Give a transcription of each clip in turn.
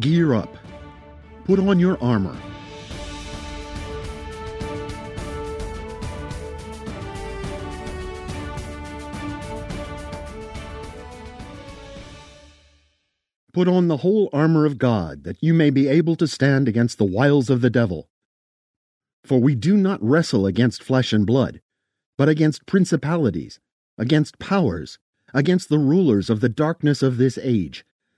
Gear up. Put on your armor. Put on the whole armor of God, that you may be able to stand against the wiles of the devil. For we do not wrestle against flesh and blood, but against principalities, against powers, against the rulers of the darkness of this age,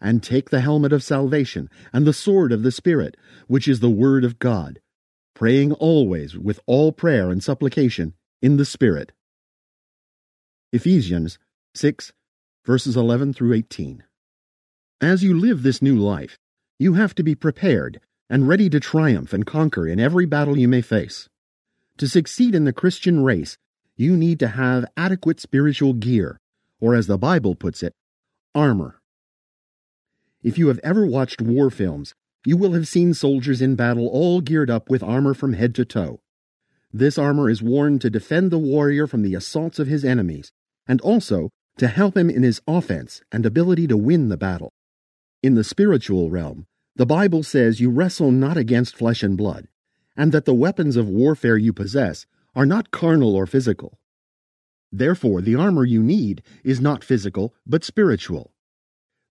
And take the helmet of salvation, and the sword of the Spirit, which is the word of God, praying always with all prayer and supplication in the Spirit. Ephesians 6, verses 11 through 18. As you live this new life, you have to be prepared and ready to triumph and conquer in every battle you may face. To succeed in the Christian race, you need to have adequate spiritual gear, or as the Bible puts it, armor. If you have ever watched war films, you will have seen soldiers in battle all geared up with armor from head to toe. This armor is worn to defend the warrior from the assaults of his enemies, and also to help him in his offense and ability to win the battle. In the spiritual realm, the Bible says you wrestle not against flesh and blood, and that the weapons of warfare you possess are not carnal or physical. Therefore, the armor you need is not physical, but spiritual.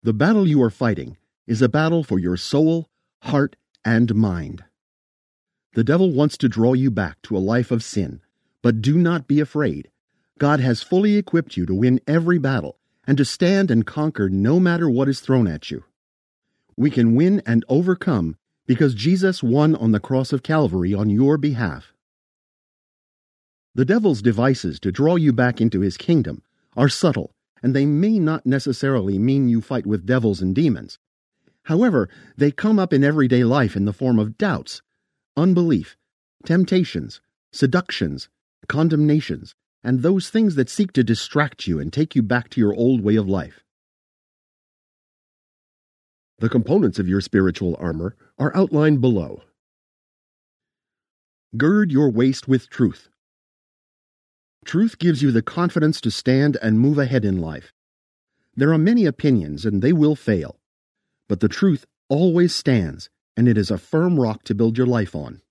The battle you are fighting is a battle for your soul, heart, and mind. The devil wants to draw you back to a life of sin, but do not be afraid. God has fully equipped you to win every battle and to stand and conquer no matter what is thrown at you. We can win and overcome because Jesus won on the cross of Calvary on your behalf. The devil's devices to draw you back into his kingdom are subtle, and they may not necessarily mean you fight with devils and demons. However, they come up in everyday life in the form of doubts, unbelief, temptations, seductions, condemnations, and those things that seek to distract you and take you back to your old way of life. The components of your spiritual armor are outlined below. Gird your waist with truth. Truth gives you the confidence to stand and move ahead in life. There are many opinions, and they will fail. But the truth always stands, and it is a firm rock to build your life on.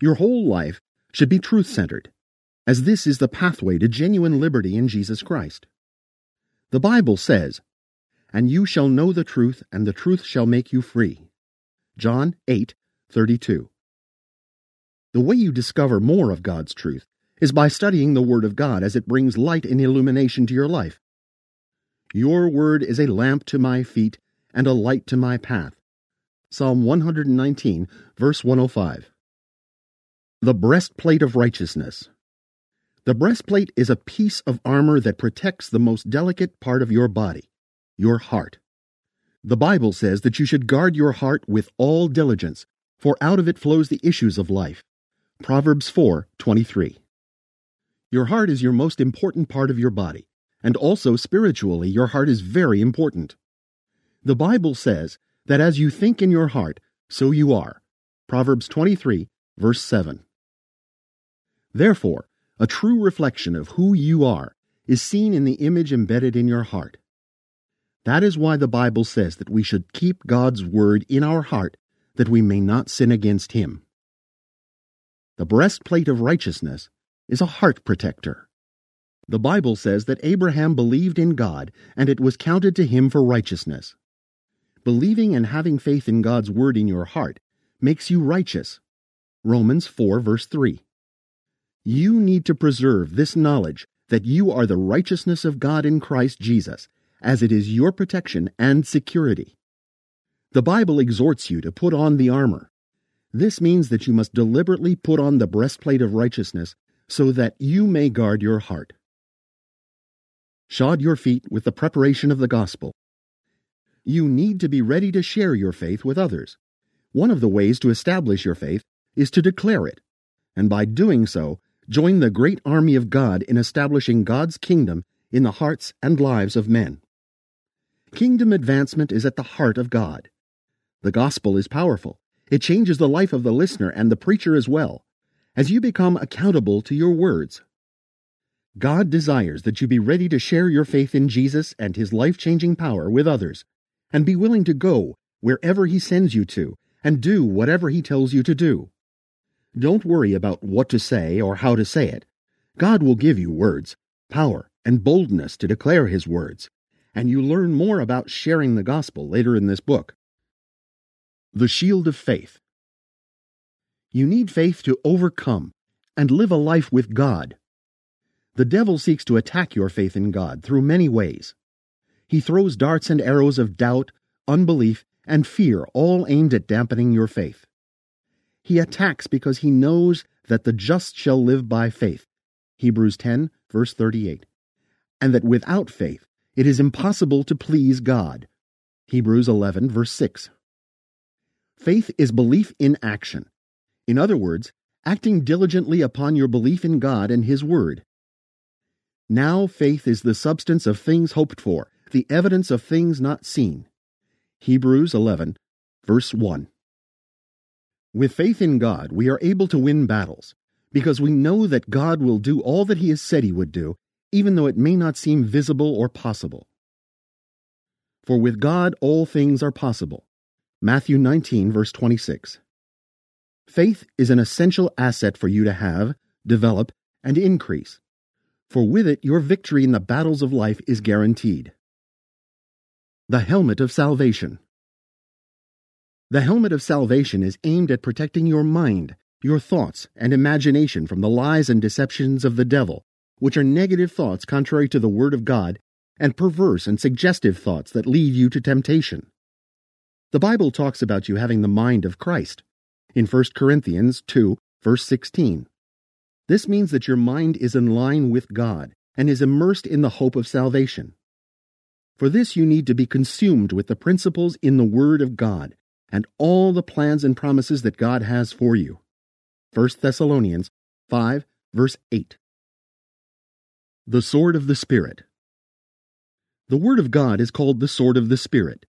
Your whole life should be truth centered, as this is the pathway to genuine liberty in Jesus Christ. The Bible says, and you shall know the truth, and the truth shall make you free. John 8 32. The way you discover more of God's truth is by studying the Word of God as it brings light and illumination to your life. Your Word is a lamp to my feet and a light to my path. Psalm 119, verse 105. The breastplate of righteousness. The breastplate is a piece of armor that protects the most delicate part of your body your heart. The Bible says that you should guard your heart with all diligence, for out of it flows the issues of life. Proverbs 4:23. Your heart is your most important part of your body, and also spiritually your heart is very important. The Bible says that as you think in your heart, so you are. Proverbs 23, verse 7. Therefore, a true reflection of who you are is seen in the image embedded in your heart. That is why the Bible says that we should keep God's word in our heart that we may not sin against him. The breastplate of righteousness is a heart protector. The Bible says that Abraham believed in God and it was counted to him for righteousness. Believing and having faith in God's word in your heart makes you righteous. Romans 4 verse 3. You need to preserve this knowledge that you are the righteousness of God in Christ Jesus as it is your protection and security. The Bible exhorts you to put on the armor. This means that you must deliberately put on the breastplate of righteousness so that you may guard your heart. Shod your feet with the preparation of the gospel. You need to be ready to share your faith with others. One of the ways to establish your faith is to declare it, and by doing so, join the great army of God in establishing God's kingdom in the hearts and lives of men. Kingdom advancement is at the heart of God. The gospel is powerful. It changes the life of the listener and the preacher as well, as you become accountable to your words. God desires that you be ready to share your faith in Jesus and his life changing power with others, and be willing to go wherever he sends you to and do whatever he tells you to do. Don't worry about what to say or how to say it. God will give you words, power, and boldness to declare his words, and you learn more about sharing the gospel later in this book. The Shield of Faith You need faith to overcome and live a life with God. The devil seeks to attack your faith in God through many ways. He throws darts and arrows of doubt, unbelief, and fear, all aimed at dampening your faith. He attacks because he knows that the just shall live by faith. Hebrews 10, verse 38. And that without faith it is impossible to please God. Hebrews 11, verse 6. Faith is belief in action. In other words, acting diligently upon your belief in God and His Word. Now faith is the substance of things hoped for, the evidence of things not seen. Hebrews 11, verse 1. With faith in God, we are able to win battles, because we know that God will do all that He has said He would do, even though it may not seem visible or possible. For with God all things are possible. Matthew 19, verse 26. Faith is an essential asset for you to have, develop, and increase, for with it your victory in the battles of life is guaranteed. The Helmet of Salvation The helmet of salvation is aimed at protecting your mind, your thoughts, and imagination from the lies and deceptions of the devil, which are negative thoughts contrary to the Word of God, and perverse and suggestive thoughts that lead you to temptation. The Bible talks about you having the mind of Christ in 1 Corinthians 2, verse 16. This means that your mind is in line with God and is immersed in the hope of salvation. For this you need to be consumed with the principles in the Word of God and all the plans and promises that God has for you. 1 Thessalonians 5, verse 8. The Sword of the Spirit. The Word of God is called the Sword of the Spirit.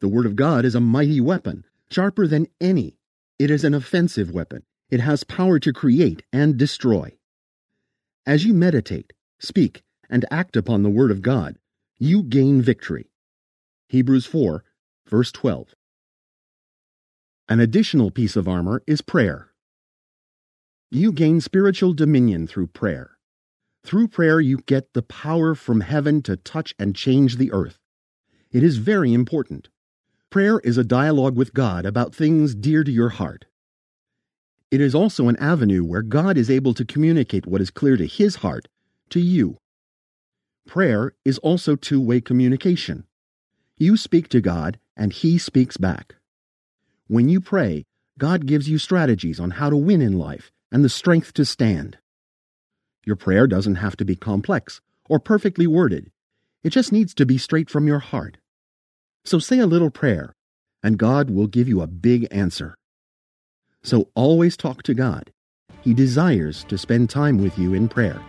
The Word of God is a mighty weapon, sharper than any. It is an offensive weapon. It has power to create and destroy. As you meditate, speak, and act upon the Word of God, you gain victory. Hebrews 4, verse 12. An additional piece of armor is prayer. You gain spiritual dominion through prayer. Through prayer, you get the power from heaven to touch and change the earth. It is very important. Prayer is a dialogue with God about things dear to your heart. It is also an avenue where God is able to communicate what is clear to His heart to you. Prayer is also two way communication. You speak to God, and He speaks back. When you pray, God gives you strategies on how to win in life and the strength to stand. Your prayer doesn't have to be complex or perfectly worded, it just needs to be straight from your heart. So say a little prayer, and God will give you a big answer. So always talk to God. He desires to spend time with you in prayer.